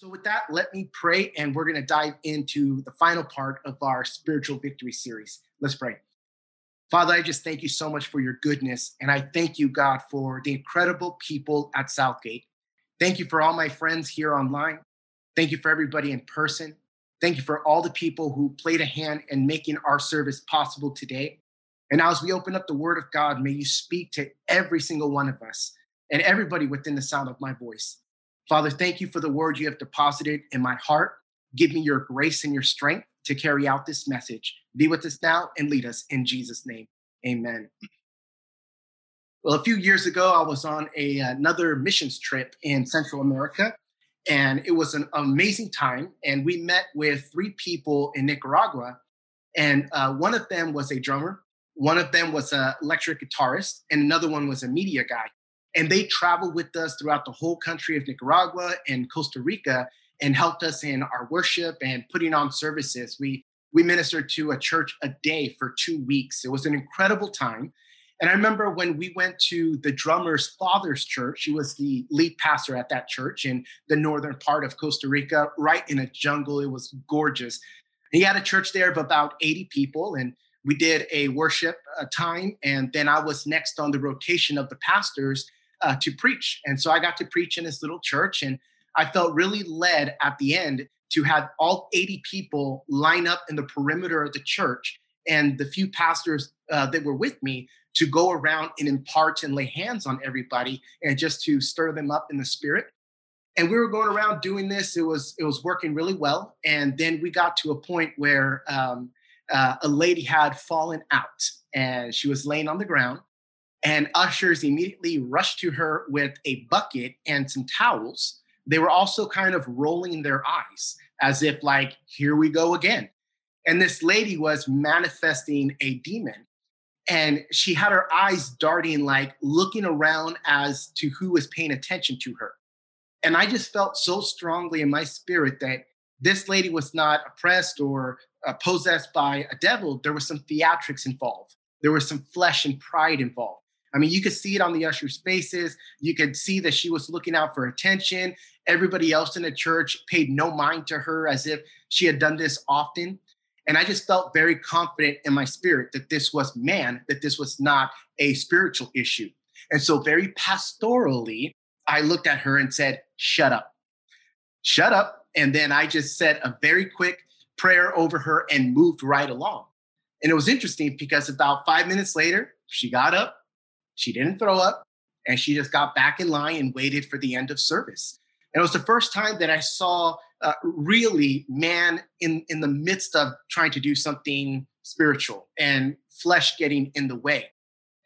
So, with that, let me pray, and we're going to dive into the final part of our spiritual victory series. Let's pray. Father, I just thank you so much for your goodness. And I thank you, God, for the incredible people at Southgate. Thank you for all my friends here online. Thank you for everybody in person. Thank you for all the people who played a hand in making our service possible today. And now, as we open up the word of God, may you speak to every single one of us and everybody within the sound of my voice. Father, thank you for the word you have deposited in my heart. Give me your grace and your strength to carry out this message. Be with us now and lead us in Jesus' name. Amen. Well, a few years ago, I was on a, another missions trip in Central America, and it was an amazing time. And we met with three people in Nicaragua, and uh, one of them was a drummer, one of them was an electric guitarist, and another one was a media guy. And they traveled with us throughout the whole country of Nicaragua and Costa Rica and helped us in our worship and putting on services. We we ministered to a church a day for two weeks. It was an incredible time. And I remember when we went to the drummer's father's church, he was the lead pastor at that church in the northern part of Costa Rica, right in a jungle. It was gorgeous. He had a church there of about 80 people. And we did a worship uh, time. And then I was next on the rotation of the pastors uh, to preach. And so I got to preach in this little church, and I felt really led at the end to have all 80 people line up in the perimeter of the church and the few pastors uh, that were with me to go around and impart and lay hands on everybody and just to stir them up in the spirit. And we were going around doing this. It was it was working really well. And then we got to a point where um, uh, a lady had fallen out and she was laying on the ground and ushers immediately rushed to her with a bucket and some towels. They were also kind of rolling their eyes as if, like, here we go again. And this lady was manifesting a demon. And she had her eyes darting, like looking around as to who was paying attention to her. And I just felt so strongly in my spirit that this lady was not oppressed or uh, possessed by a devil. There was some theatrics involved, there was some flesh and pride involved. I mean, you could see it on the usher's faces. You could see that she was looking out for attention. Everybody else in the church paid no mind to her as if she had done this often. And I just felt very confident in my spirit that this was man, that this was not a spiritual issue. And so, very pastorally, I looked at her and said, Shut up. Shut up. And then I just said a very quick prayer over her and moved right along. And it was interesting because about five minutes later, she got up, she didn't throw up and she just got back in line and waited for the end of service. And it was the first time that I saw uh, really man in, in the midst of trying to do something spiritual and flesh getting in the way.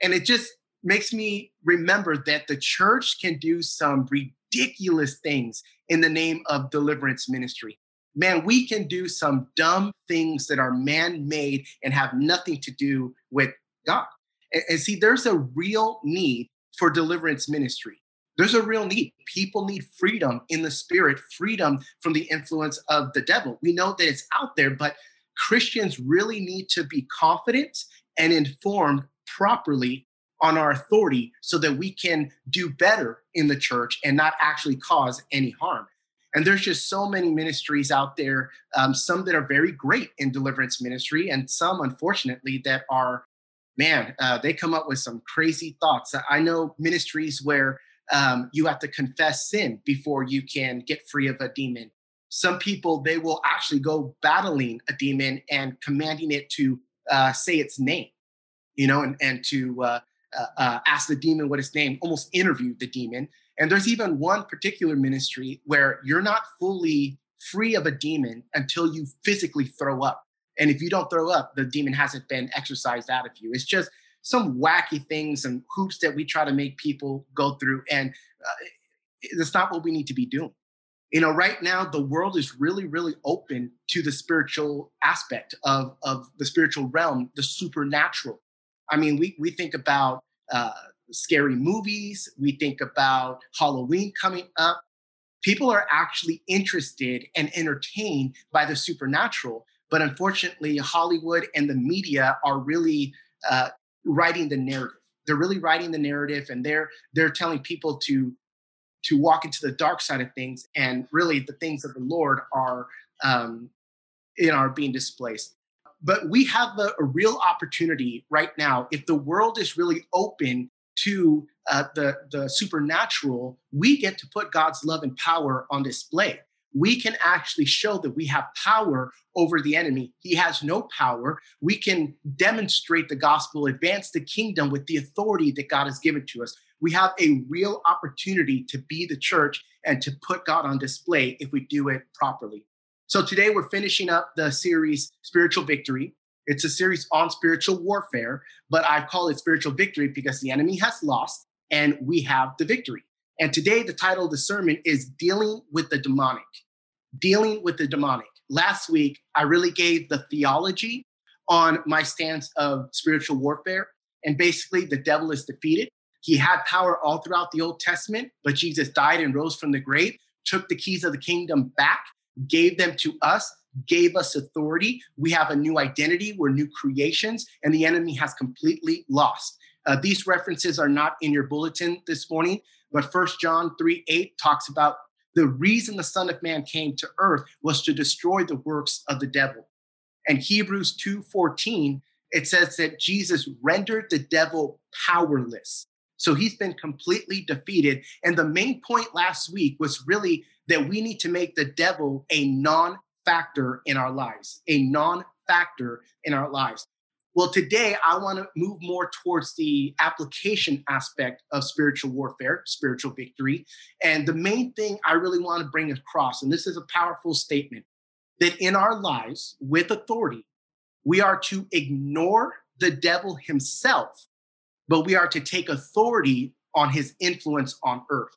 And it just makes me remember that the church can do some ridiculous things in the name of deliverance ministry. Man, we can do some dumb things that are man made and have nothing to do with God. And, and see, there's a real need for deliverance ministry. There's a real need. People need freedom in the spirit, freedom from the influence of the devil. We know that it's out there, but Christians really need to be confident and informed properly on our authority so that we can do better in the church and not actually cause any harm. And there's just so many ministries out there, um, some that are very great in deliverance ministry, and some, unfortunately, that are man, uh, they come up with some crazy thoughts. I know ministries where um, you have to confess sin before you can get free of a demon. Some people, they will actually go battling a demon and commanding it to uh, say its name, you know, and, and to uh, uh, uh ask the demon what its name, almost interview the demon. And there's even one particular ministry where you're not fully free of a demon until you physically throw up. And if you don't throw up, the demon hasn't been exorcised out of you. It's just some wacky things and hoops that we try to make people go through. And uh, it's not what we need to be doing. You know, right now, the world is really, really open to the spiritual aspect of, of the spiritual realm, the supernatural. I mean, we, we think about uh, scary movies, we think about Halloween coming up. People are actually interested and entertained by the supernatural but unfortunately, Hollywood and the media are really uh, writing the narrative. They're really writing the narrative, and they're they're telling people to to walk into the dark side of things, and really the things of the Lord are um, in are being displaced. But we have a, a real opportunity right now. If the world is really open to uh, the the supernatural, we get to put God's love and power on display we can actually show that we have power over the enemy. He has no power. We can demonstrate the gospel, advance the kingdom with the authority that God has given to us. We have a real opportunity to be the church and to put God on display if we do it properly. So today we're finishing up the series Spiritual Victory. It's a series on spiritual warfare, but I call it Spiritual Victory because the enemy has lost and we have the victory. And today, the title of the sermon is Dealing with the Demonic. Dealing with the Demonic. Last week, I really gave the theology on my stance of spiritual warfare. And basically, the devil is defeated. He had power all throughout the Old Testament, but Jesus died and rose from the grave, took the keys of the kingdom back, gave them to us, gave us authority. We have a new identity, we're new creations, and the enemy has completely lost. Uh, these references are not in your bulletin this morning, but First John 3 8 talks about the reason the Son of Man came to earth was to destroy the works of the devil. And Hebrews 2 14, it says that Jesus rendered the devil powerless. So he's been completely defeated. And the main point last week was really that we need to make the devil a non factor in our lives, a non factor in our lives. Well, today I want to move more towards the application aspect of spiritual warfare, spiritual victory. And the main thing I really want to bring across, and this is a powerful statement, that in our lives with authority, we are to ignore the devil himself, but we are to take authority on his influence on earth.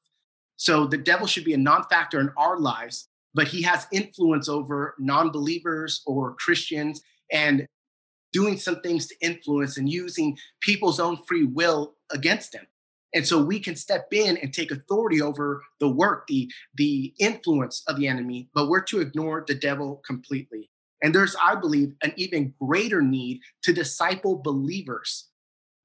So the devil should be a non factor in our lives, but he has influence over non believers or Christians. And doing some things to influence and using people's own free will against them. And so we can step in and take authority over the work, the, the influence of the enemy, but we're to ignore the devil completely. And there's, I believe, an even greater need to disciple believers,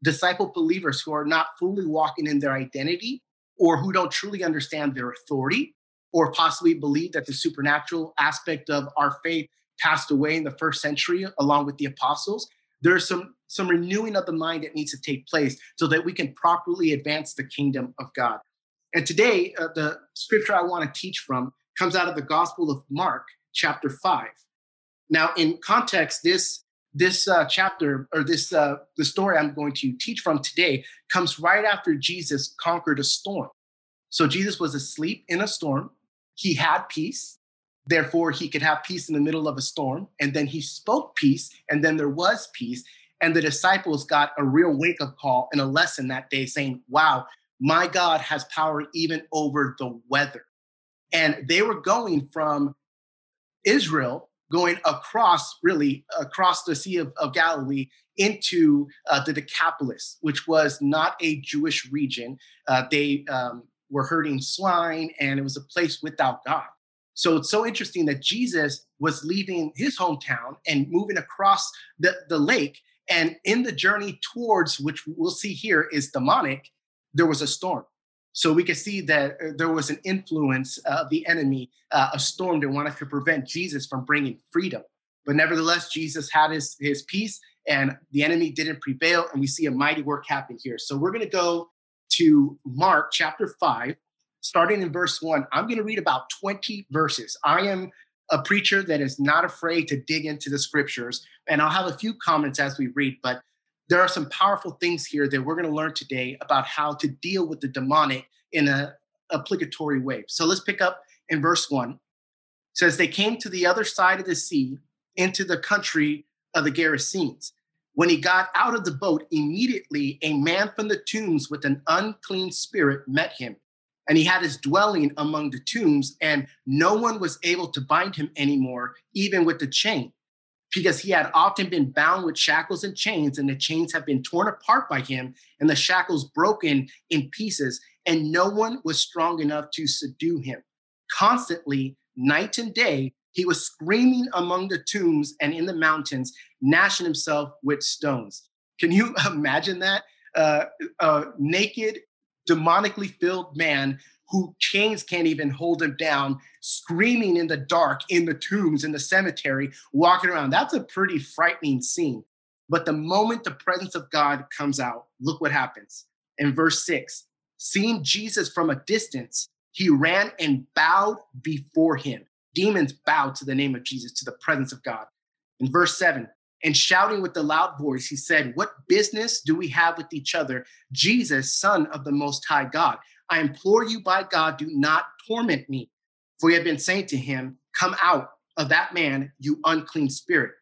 disciple believers who are not fully walking in their identity or who don't truly understand their authority or possibly believe that the supernatural aspect of our faith passed away in the first century along with the apostles there's some some renewing of the mind that needs to take place so that we can properly advance the kingdom of god. And today uh, the scripture i want to teach from comes out of the gospel of mark chapter 5 now in context this this uh, chapter or this uh, the story i'm going to teach from today comes right after jesus conquered a storm. So jesus was asleep in a storm. He had peace Therefore, he could have peace in the middle of a storm. And then he spoke peace, and then there was peace. And the disciples got a real wake up call and a lesson that day saying, Wow, my God has power even over the weather. And they were going from Israel, going across, really, across the Sea of, of Galilee into uh, the Decapolis, which was not a Jewish region. Uh, they um, were herding swine, and it was a place without God. So it's so interesting that Jesus was leaving his hometown and moving across the, the lake. And in the journey towards, which we'll see here is demonic, there was a storm. So we can see that uh, there was an influence of the enemy, uh, a storm that wanted to prevent Jesus from bringing freedom. But nevertheless, Jesus had his, his peace and the enemy didn't prevail. And we see a mighty work happen here. So we're going to go to Mark chapter 5, starting in verse one, I'm going to read about 20 verses. I am a preacher that is not afraid to dig into the scriptures, and I'll have a few comments as we read, but there are some powerful things here that we're going to learn today about how to deal with the demonic in a obligatory way. So let's pick up in verse one. It says they came to the other side of the sea into the country of the Gerasenes. When he got out of the boat, immediately a man from the tombs with an unclean spirit met him and he had his dwelling among the tombs, and no one was able to bind him anymore, even with the chain, because he had often been bound with shackles and chains, and the chains had been torn apart by him, and the shackles broken in pieces, and no one was strong enough to subdue him. Constantly, night and day, he was screaming among the tombs and in the mountains, gnashing himself with stones. Can you imagine that? Uh, uh, naked demonically filled man who chains can't even hold him down, screaming in the dark, in the tombs, in the cemetery, walking around. That's a pretty frightening scene. But the moment the presence of God comes out, look what happens. In verse six, seeing Jesus from a distance, he ran and bowed before him. Demons bowed to the name of Jesus, to the presence of God. In verse seven, and shouting with a loud voice, he said, What business do we have with each other? Jesus, Son of the Most High God. I implore you by God, do not torment me. For he had been saying to him, Come out of that man, you unclean spirit.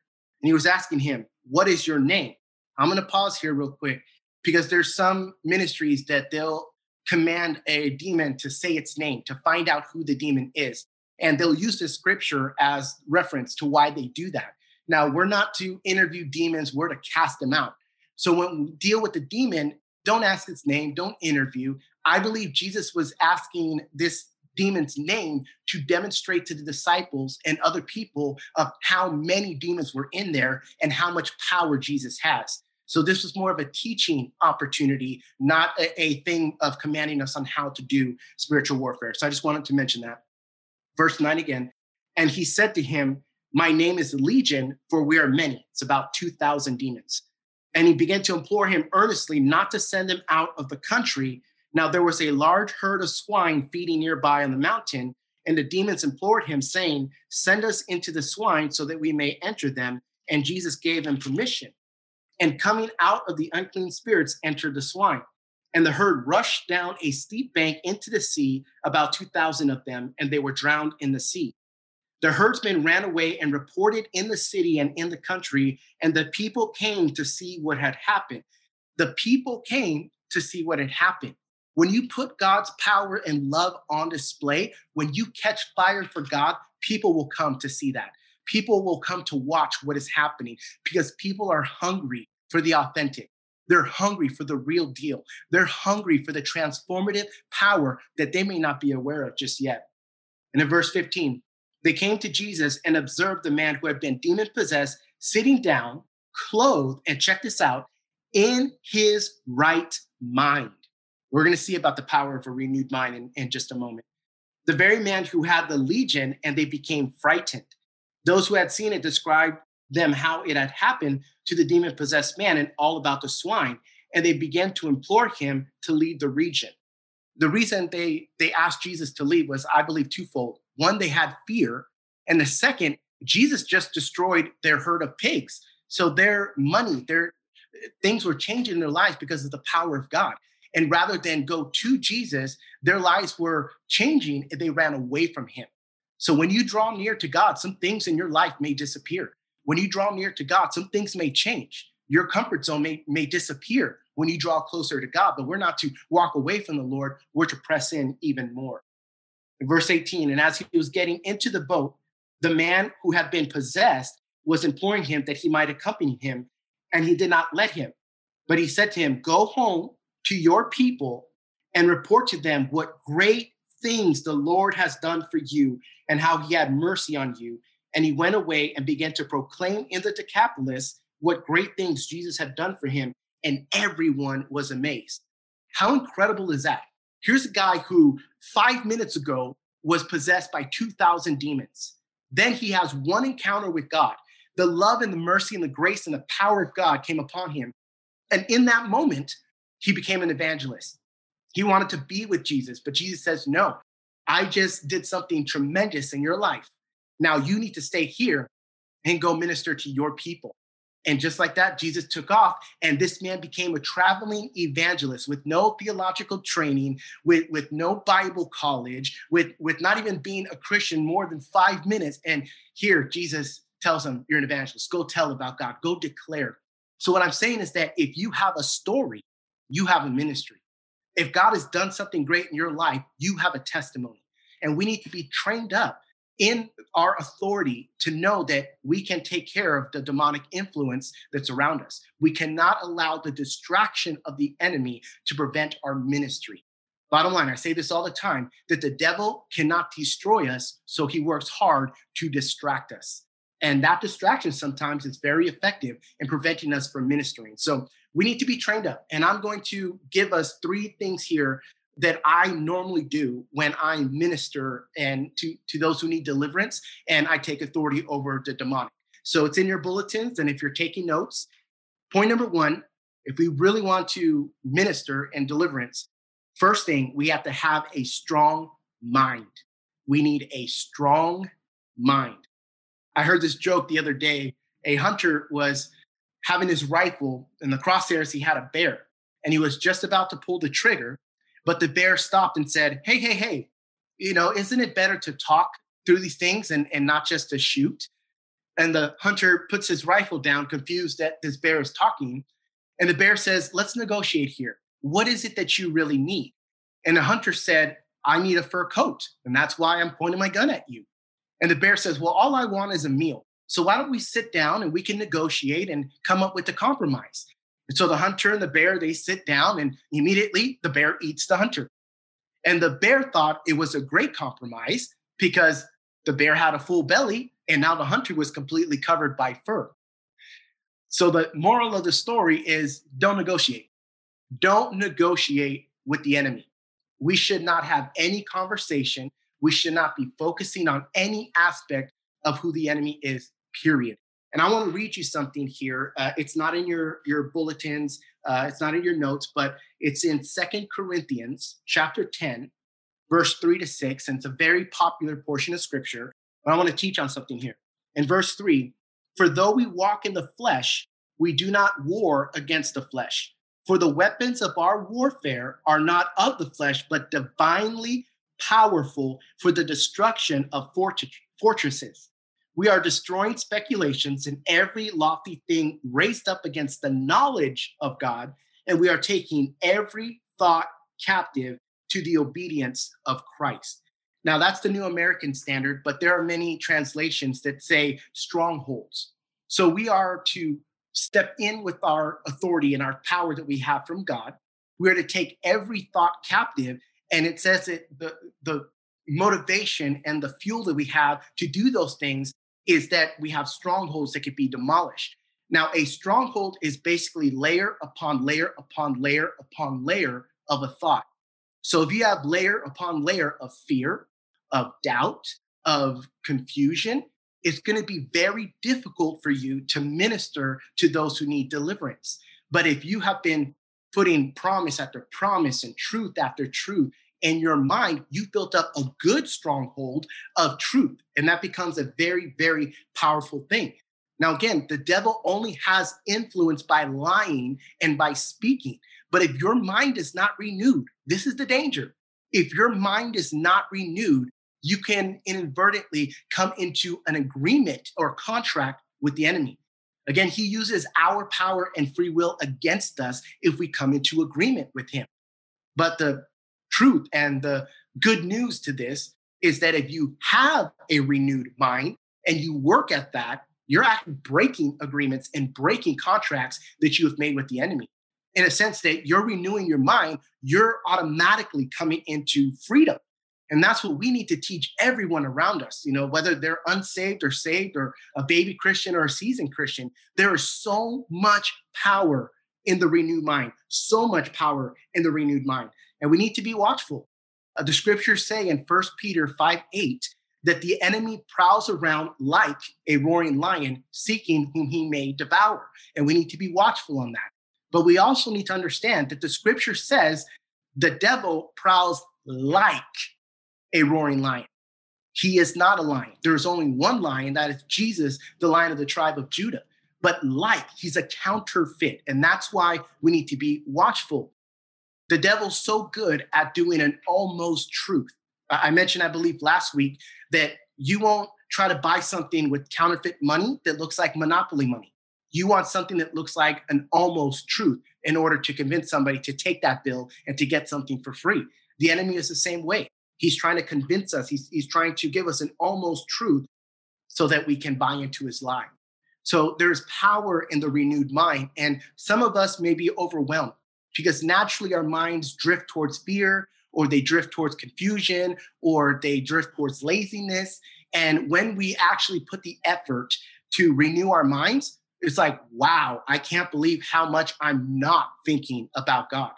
And he was asking him, What is your name? I'm going to pause here real quick because there's some ministries that they'll command a demon to say its name to find out who the demon is. And they'll use the scripture as reference to why they do that. Now, we're not to interview demons, we're to cast them out. So when we deal with the demon, don't ask its name, don't interview. I believe Jesus was asking this demon's name to demonstrate to the disciples and other people of how many demons were in there and how much power Jesus has. So this was more of a teaching opportunity, not a, a, thing of commanding us on how to do spiritual warfare. So I just wanted to mention that. Verse 9 again. And he said to him, my name is Legion, for we are many. It's about 2,000 demons. And he began to implore him earnestly not to send them out of the country. Now there was a large herd of swine feeding nearby on the mountain, and the demons implored him, saying, Send us into the swine so that we may enter them. And Jesus gave them permission. And coming out of the unclean spirits entered the swine. And the herd rushed down a steep bank into the sea, about 2,000 of them, and they were drowned in the sea. The herdsmen ran away and reported in the city and in the country, and the people came to see what had happened. The people came to see what had happened. When you put God's power and love on display, when you catch fire for God, people will come to see that. People will come to watch what is happening because people are hungry for the authentic. They're hungry for the real deal. They're hungry for the transformative power that they may not be aware of just yet. And in verse 15, they came to Jesus and observed the man who had been demon possessed sitting down, clothed, and check this out, in his right mind. We're going to see about the power of a renewed mind in, in just a moment. The very man who had the legion and they became frightened. Those who had seen it described them how it had happened to the demon possessed man and all about the swine. And they began to implore him to leave the region. The reason they, they asked Jesus to leave was, I believe, twofold. One, they had fear. And the second, Jesus just destroyed their herd of pigs. So their money, their eh, things were changing in their lives because of the power of God. And rather than go to Jesus, their lives were changing and they ran away from him. So when you draw near to God, some things in your life may disappear. When you draw near to God, some things may change. Your comfort zone may, may disappear when you draw closer to God, but we're not to walk away from the Lord, we're to press in even more verse 18, and as he was getting into the boat, the man who had been possessed was imploring him that he might accompany him, and he did not let him. But he said to him, Go home to your people and report to them what great things the Lord has done for you and how he had mercy on you. And he went away and began to proclaim in the Decapolis what great things Jesus had done for him, and everyone was amazed. How incredible is that? Here's a guy who five minutes ago was possessed by 2,000 demons. Then he has one encounter with God. The love and the mercy and the grace and the power of God came upon him. And in that moment, he became an evangelist. He wanted to be with Jesus, but Jesus says, No, I just did something tremendous in your life. Now you need to stay here and go minister to your people. And just like that, Jesus took off, and this man became a traveling evangelist with no theological training, with, with no Bible college, with, with not even being a Christian more than five minutes. And here, Jesus tells him, You're an evangelist. Go tell about God, go declare. So, what I'm saying is that if you have a story, you have a ministry. If God has done something great in your life, you have a testimony. And we need to be trained up in our authority to know that we can take care of the demonic influence that's around us. We cannot allow the distraction of the enemy to prevent our ministry. Bottom line, I say this all the time that the devil cannot destroy us, so he works hard to distract us. And that distraction sometimes is very effective in preventing us from ministering. So we need to be trained up. And I'm going to give us three things here that I normally do when I minister and to, to those who need deliverance and I take authority over the demonic. So it's in your bulletins. And if you're taking notes, point number one, if we really want to minister and deliverance, first thing, we have to have a strong mind. We need a strong mind. I heard this joke the other day. A hunter was having his rifle in the crosshairs, he had a bear and he was just about to pull the trigger, but the bear stopped and said, Hey, hey, hey, you know, isn't it better to talk through these things and, and not just to shoot? And the hunter puts his rifle down, confused that this bear is talking. And the bear says, Let's negotiate here. What is it that you really need? And the hunter said, I need a fur coat. And that's why I'm pointing my gun at you. And the bear says, Well, all I want is a meal. So why don't we sit down and we can negotiate and come up with a compromise? And so the hunter and the bear, they sit down and immediately the bear eats the hunter. And the bear thought it was a great compromise because the bear had a full belly and now the hunter was completely covered by fur. So the moral of the story is don't negotiate. Don't negotiate with the enemy. We should not have any conversation. We should not be focusing on any aspect of who the enemy is, period. And I want to read you something here. Uh, it's not in your, your bulletins, uh, it's not in your notes, but it's in Second Corinthians chapter 10, verse 3 to 6. And it's a very popular portion of scripture. But I want to teach on something here. In verse 3, for though we walk in the flesh, we do not war against the flesh. For the weapons of our warfare are not of the flesh, but divinely powerful for the destruction of fortresses. We are destroying speculations and every lofty thing raised up against the knowledge of God, and we are taking every thought captive to the obedience of Christ. Now, that's the New American Standard, but there are many translations that say strongholds. So we are to step in with our authority and our power that we have from God. We are to take every thought captive. And it says that the, the motivation and the fuel that we have to do those things is that we have strongholds that could be demolished. Now, a stronghold is basically layer upon layer upon layer upon layer of a thought. So if you have layer upon layer of fear, of doubt, of confusion, it's going to be very difficult for you to minister to those who need deliverance. But if you have been putting promise after promise and truth after truth in your mind, you've built up a good stronghold of truth. And that becomes a very, very powerful thing. Now, again, the devil only has influence by lying and by speaking. But if your mind is not renewed, this is the danger. If your mind is not renewed, you can inadvertently come into an agreement or contract with the enemy. Again, he uses our power and free will against us if we come into agreement with him. But the truth and the good news to this is that if you have a renewed mind and you work at that, you're actually breaking agreements and breaking contracts that you have made with the enemy. In a sense that you're renewing your mind, you're automatically coming into freedom. And that's what we need to teach everyone around us, you know, whether they're unsaved or saved or a baby Christian or a seasoned Christian. There is so much power in the renewed mind, so much power in the renewed mind. And we need to be watchful. Uh, the scriptures say in 1 Peter 5 8 that the enemy prowls around like a roaring lion, seeking whom he may devour. And we need to be watchful on that. But we also need to understand that the scripture says the devil prowls like a roaring lion. He is not a lion. There is only one lion, that is Jesus, the lion of the tribe of Judah. But like, he's a counterfeit. And that's why we need to be watchful. The devil's so good at doing an almost truth. I mentioned, I believe, last week that you won't try to buy something with counterfeit money that looks like monopoly money. You want something that looks like an almost truth in order to convince somebody to take that bill and to get something for free. The enemy is the same way. He's trying to convince us, he's, he's trying to give us an almost truth so that we can buy into his lie. So there's power in the renewed mind. And some of us may be overwhelmed because naturally our minds drift towards fear or they drift towards confusion or they drift towards laziness. And when we actually put the effort to renew our minds, it's like, wow, I can't believe how much I'm not thinking about God.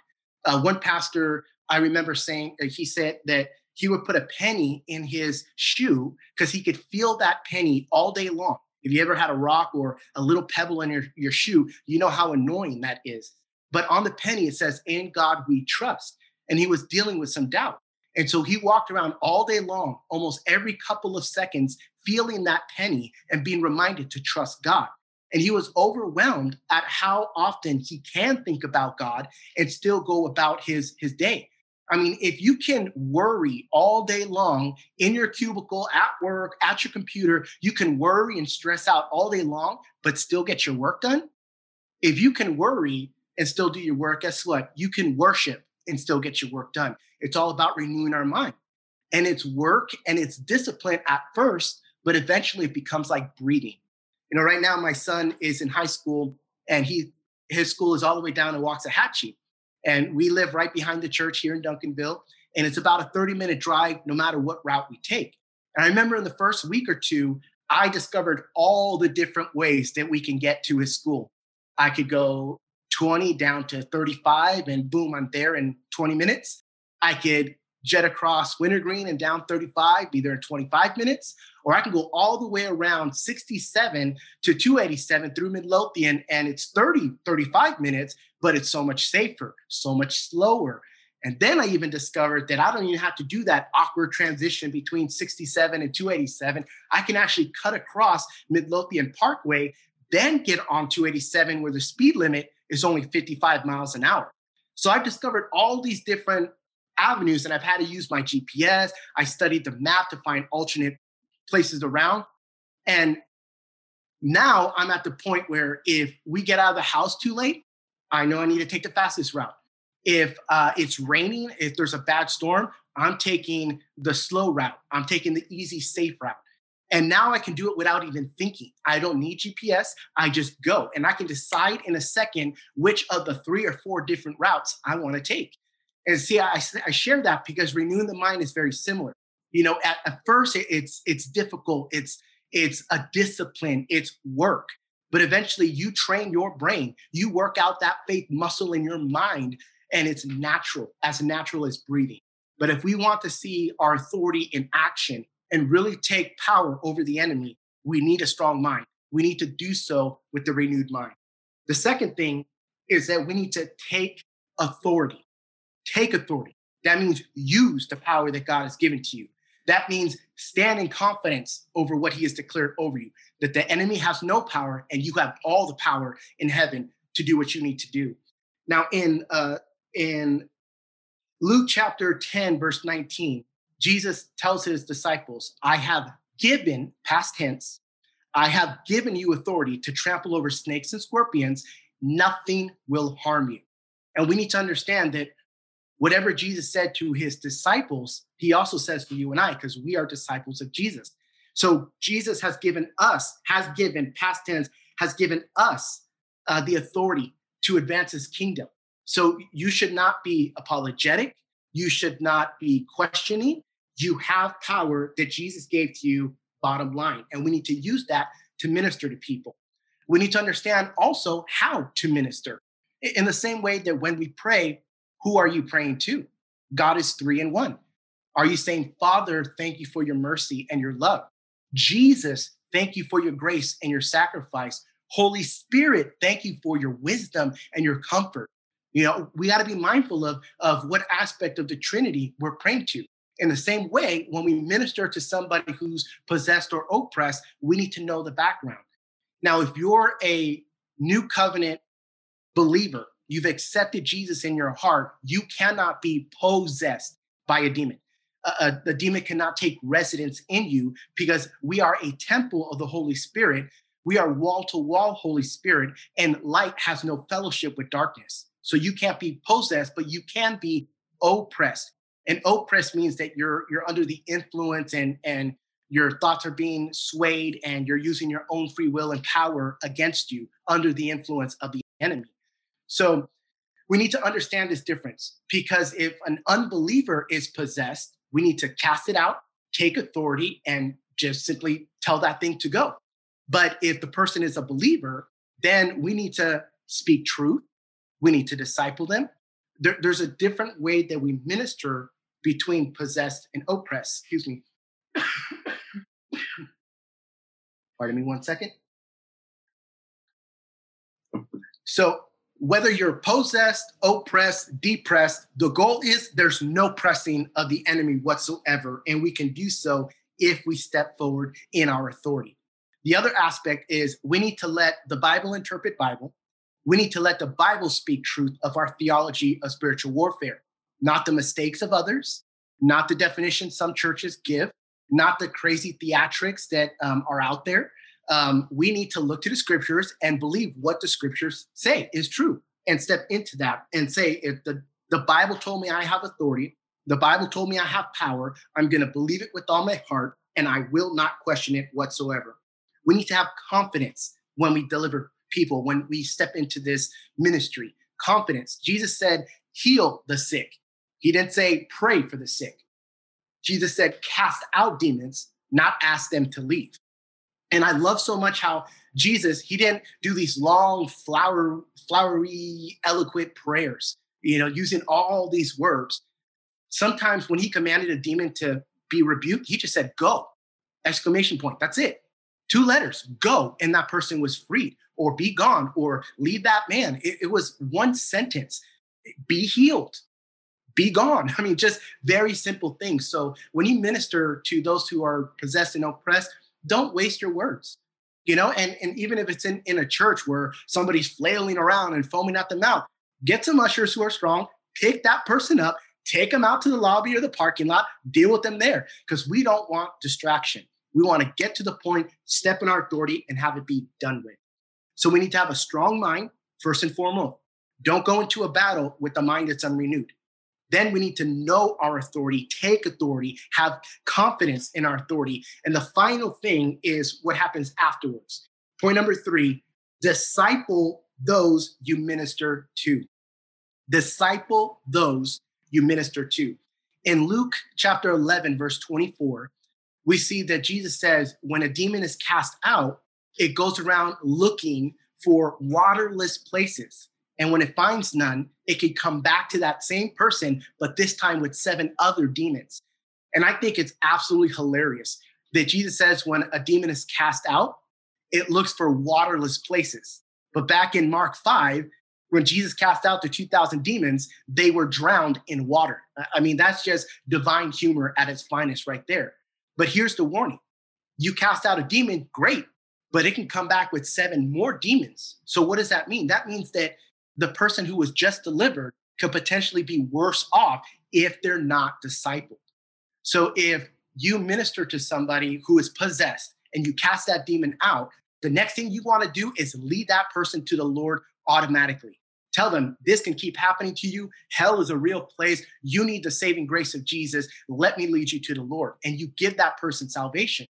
Uh, one pastor I remember saying, uh, he said that he would put a penny in his shoe because he could feel that penny all day long. If you ever had a rock or a little pebble in your, your shoe, you know how annoying that is. But on the penny, it says, In God we trust. And he was dealing with some doubt. And so he walked around all day long, almost every couple of seconds, feeling that penny and being reminded to trust God. And he was overwhelmed at how often he can think about God and still go about his, his day. I mean, if you can worry all day long in your cubicle, at work, at your computer, you can worry and stress out all day long, but still get your work done. If you can worry and still do your work, guess what? You can worship and still get your work done. It's all about renewing our mind. And it's work and it's discipline at first, but eventually it becomes like breathing. You know, right now my son is in high school and he his school is all the way down in Waxahachie. And we live right behind the church here in Duncanville. And it's about a 30 minute drive no matter what route we take. And I remember in the first week or two, I discovered all the different ways that we can get to his school. I could go 20 down to 35, and boom, I'm there in 20 minutes. I could jet across Wintergreen and down 35, be there in 25 minutes, or I can go all the way around 67 to 287 through Midlothian, and it's 30, 35 minutes, but it's so much safer, so much slower. And then I even discovered that I don't even have to do that awkward transition between 67 and 287. I can actually cut across Midlothian Parkway, then get on 287 where the speed limit is only 55 miles an hour. So I've discovered all these different avenues and I've had to use my GPS. I studied the map to find alternate places around. And now I'm at the point where if we get out of the house too late, I know I need to take the fastest route. If uh, it's raining, if there's a bad storm, I'm taking the slow route. I'm taking the easy, safe route. And now I can do it without even thinking. I don't need GPS. I just go and I can decide in a second which of the three or four different routes I want to take. And see, I, I share that because renewing the mind is very similar. You know, at, at first it's it's difficult. It's it's a discipline. It's work. But eventually you train your brain. You work out that faith muscle in your mind, and it's natural, as natural as breathing. But if we want to see our authority in action, and really take power over the enemy, we need a strong mind. We need to do so with the renewed mind. The second thing is that we need to take authority. Take authority. That means use the power that God has given to you. That means stand in confidence over what he has declared over you, that the enemy has no power and you have all the power in heaven to do what you need to do. Now, in, uh, in Luke chapter 10, verse 19, Jesus tells his disciples, I have given, past tense, I have given you authority to trample over snakes and scorpions. Nothing will harm you. And we need to understand that whatever Jesus said to his disciples, he also says to you and I, because we are disciples of Jesus. So Jesus has given us, has given, past tense, has given us uh, the authority to advance his kingdom. So you should not be apologetic. You should not be questioning you have power that Jesus gave to you, bottom line. And we need to use that to minister to people. We need to understand also how to minister. In the same way that when we pray, who are you praying to? God is three in one. Are you saying, Father, thank you for your mercy and your love? Jesus, thank you for your grace and your sacrifice. Holy Spirit, thank you for your wisdom and your comfort. You know, we got to be mindful of, of what aspect of the Trinity we're praying to. In the same way, when we minister to somebody who's possessed or oppressed, we need to know the background. Now, if you're a new covenant believer, you've accepted Jesus in your heart, you cannot be possessed by a demon. The demon cannot take residence in you because we are a temple of the Holy Spirit. We are wall to wall Holy Spirit, and light has no fellowship with darkness. So you can't be possessed, but you can be oppressed. And oppressed means that you're you're under the influence and and your thoughts are being swayed and you're using your own free will and power against you under the influence of the enemy. So we need to understand this difference because if an unbeliever is possessed, we need to cast it out, take authority, and just simply tell that thing to go. But if the person is a believer, then we need to speak truth. We need to disciple them there, there's a different way that we minister between possessed and oppressed. Excuse me. Pardon me one second. So, whether you're possessed, oppressed, depressed, the goal is there's no pressing of the enemy whatsoever. And we can do so if we step forward in our authority. The other aspect is we need to let the Bible interpret Bible. We need to let the Bible speak truth of our theology of spiritual warfare, not the mistakes of others, not the definition some churches give, not the crazy theatrics that um, are out there. Um, we need to look to the scriptures and believe what the scriptures say is true and step into that and say, if the, the Bible told me I have authority, the Bible told me I have power, I'm going to believe it with all my heart and I will not question it whatsoever. We need to have confidence when we deliver people, when we step into this ministry. Confidence. Jesus said, heal the sick. He didn't say pray for the sick. Jesus said cast out demons, not ask them to leave. And I love so much how Jesus, he didn't do these long, flower, flowery, eloquent prayers, you know, using all these words. Sometimes when he commanded a demon to be rebuked, he just said, go, exclamation point. That's it. Two letters, go. And that person was freed, or be gone, or leave that man. It, it was one sentence be healed be gone. I mean, just very simple things. So when you minister to those who are possessed and oppressed, don't waste your words. You know, and, and even if it's in, in a church where somebody's flailing around and foaming at the mouth, get some ushers who are strong, pick that person up, take them out to the lobby or the parking lot, deal with them there. Because we don't want distraction. We want to get to the point, step in our authority, and have it be done with. So we need to have a strong mind, first and foremost. Don't go into a battle with a mind that's unrenewed. Then we need to know our authority, take authority, have confidence in our authority. And the final thing is what happens afterwards. Point number three disciple those you minister to. Disciple those you minister to. In Luke chapter 11, verse 24, we see that Jesus says, when a demon is cast out, it goes around looking for waterless places and when it finds none, it could come back to that same person, but this time with seven other demons. And I think it's absolutely hilarious that Jesus says when a demon is cast out, it looks for waterless places. But back in Mark 5, when Jesus cast out the 2,000 demons, they were drowned in water. I mean, that's just divine humor at its finest right there. But here's the warning you cast out a demon, great, but it can come back with seven more demons. So, what does that mean? That means that the person who was just delivered could potentially be worse off if they're not discipled. So if you minister to somebody who is possessed and you cast that demon out, the next thing you want to do is lead that person to the Lord automatically. Tell them this can keep happening to you. Hell is a real place. You need the saving grace of Jesus. Let me lead you to the Lord. And you give that person salvation.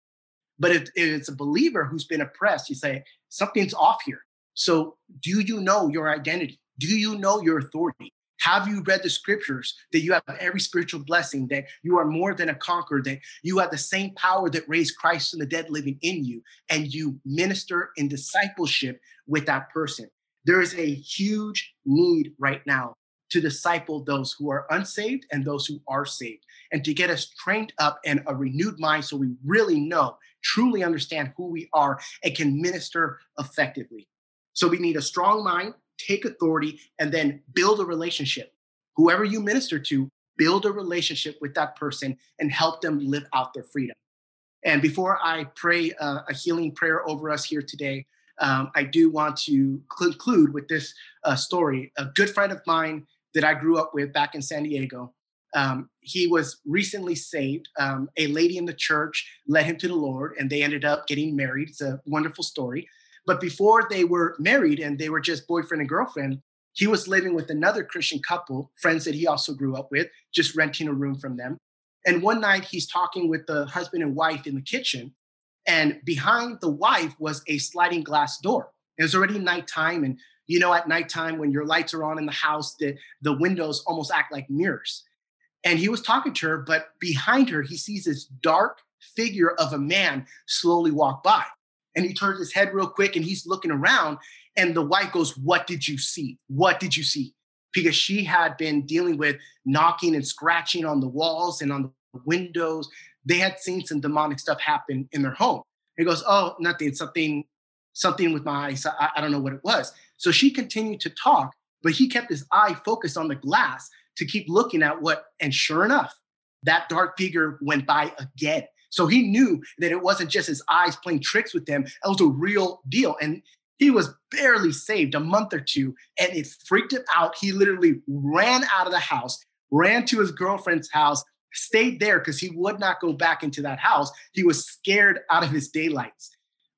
But if, if it's a believer who's been oppressed, you say, something's off here. So, do you know your identity? Do you know your authority? Have you read the scriptures that you have every spiritual blessing, that you are more than a conqueror, that you have the same power that raised Christ from the dead living in you, and you minister in discipleship with that person? There is a huge need right now to disciple those who are unsaved and those who are saved, and to get us trained up in a renewed mind so we really know, truly understand who we are, and can minister effectively. So we need a strong mind, take authority, and then build a relationship. Whoever you minister to, build a relationship with that person and help them live out their freedom. And before I pray uh, a healing prayer over us here today, um, I do want to conclude with this uh, story. A good friend of mine that I grew up with back in San Diego, um, he was recently saved. Um, a lady in the church led him to the Lord, and they ended up getting married. It's a wonderful story. But before they were married and they were just boyfriend and girlfriend, he was living with another Christian couple, friends that he also grew up with, just renting a room from them. And one night he's talking with the husband and wife in the kitchen, and behind the wife was a sliding glass door. It was already nighttime, and you know, at nighttime when your lights are on in the house, the, the windows almost act like mirrors. And he was talking to her, but behind her, he sees this dark figure of a man slowly walk by and he turns his head real quick and he's looking around and the wife goes what did you see what did you see because she had been dealing with knocking and scratching on the walls and on the windows. They had seen some demonic stuff happen in their home. He goes, "Oh, nothing. Something, something with my eyes. I, I don't know what it was." So she continued to talk, but he kept his eye focused on the glass to keep looking at what. And sure enough, that dark figure went by again. So he knew that it wasn't just his eyes playing tricks with him; it was a real deal. And he was barely saved a month or two, and it freaked him out. He literally ran out of the house, ran to his girlfriend's house, stayed there because he would not go back into that house. He was scared out of his daylights.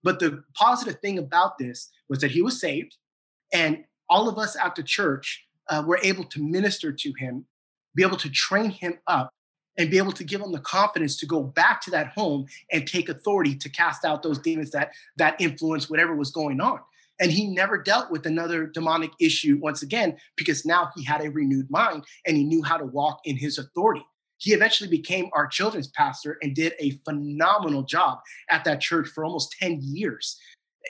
But the positive thing about this was that he was saved, and all of us at the church uh, were able to minister to him, be able to train him up, and be able to give him the confidence to go back to that home and take authority to cast out those demons that that influence whatever was going on. And he never dealt with another demonic issue once again because now he had a renewed mind and he knew how to walk in his authority. He eventually became our children's pastor and did a phenomenal job at that church for almost 10 years.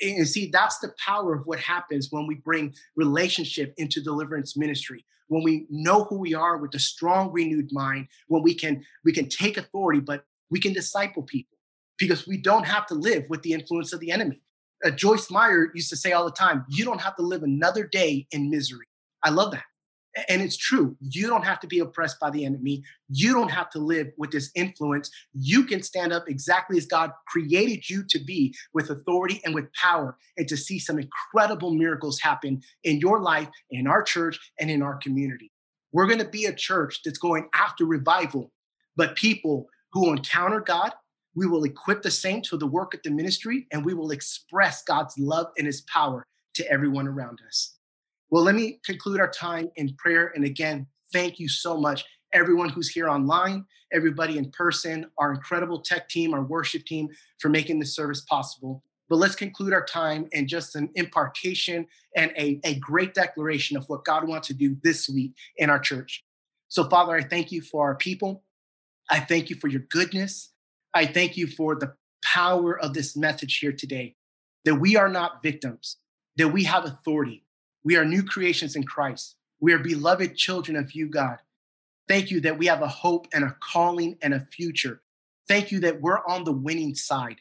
And see, that's the power of what happens when we bring relationship into deliverance ministry. When we know who we are with a strong, renewed mind, when we can we can take authority, but we can disciple people because we don't have to live with the influence of the enemy. Uh, Joyce Meyer used to say all the time, "You don't have to live another day in misery." I love that. And it's true. You don't have to be oppressed by the enemy. You don't have to live with this influence. You can stand up exactly as God created you to be with authority and with power and to see some incredible miracles happen in your life, in our church, and in our community. We're going to be a church that's going after revival, but people who encounter God, we will equip the saints for the work of the ministry, and we will express God's love and his power to everyone around us. Well, let me conclude our time in prayer. And again, thank you so much, everyone who's here online, everybody in person, our incredible tech team, our worship team for making this service possible. But let's conclude our time in just an impartation and a, a great declaration of what God wants to do this week in our church. So, Father, I thank you for our people. I thank you for your goodness. I thank you for the power of this message here today that we are not victims, that we have authority, we are new creations in Christ. We are beloved children of you, God. Thank you that we have a hope and a calling and a future. Thank you that we're on the winning side.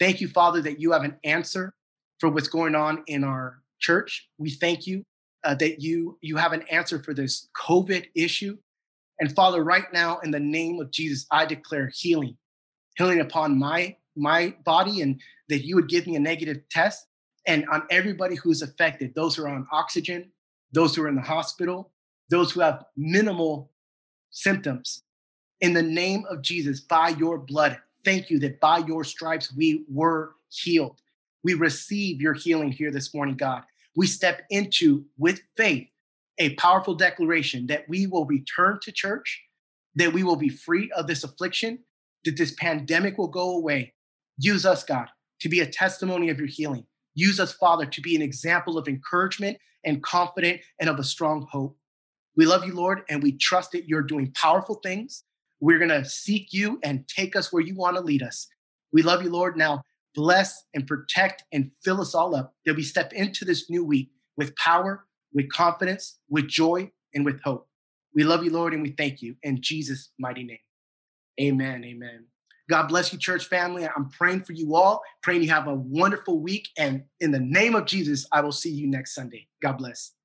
Thank you, Father, that you have an answer for what's going on in our church. We thank you uh, that you you have an answer for this COVID issue. And Father, right now, in the name of Jesus, I declare healing, healing upon my my body, and that you would give me a negative test and on everybody who's affected those who are on oxygen, those who are in the hospital, those who have minimal symptoms. In the name of Jesus, by your blood, thank you that by your stripes we were healed. We receive your healing here this morning, God. We step into, with faith, a powerful declaration that we will return to church, that we will be free of this affliction, that this pandemic will go away. Use us, God, to be a testimony of your healing. Use us, Father, to be an example of encouragement and confident and of a strong hope. We love you, Lord, and we trust that you're doing powerful things. We're going to seek you and take us where you want to lead us. We love you, Lord. Now, bless and protect and fill us all up that we step into this new week with power, with confidence, with joy, and with hope. We love you, Lord, and we thank you in Jesus' mighty name. Amen. Amen. God bless you, church family. I'm praying for you all, praying you have a wonderful week. And in the name of Jesus, I will see you next Sunday. God bless.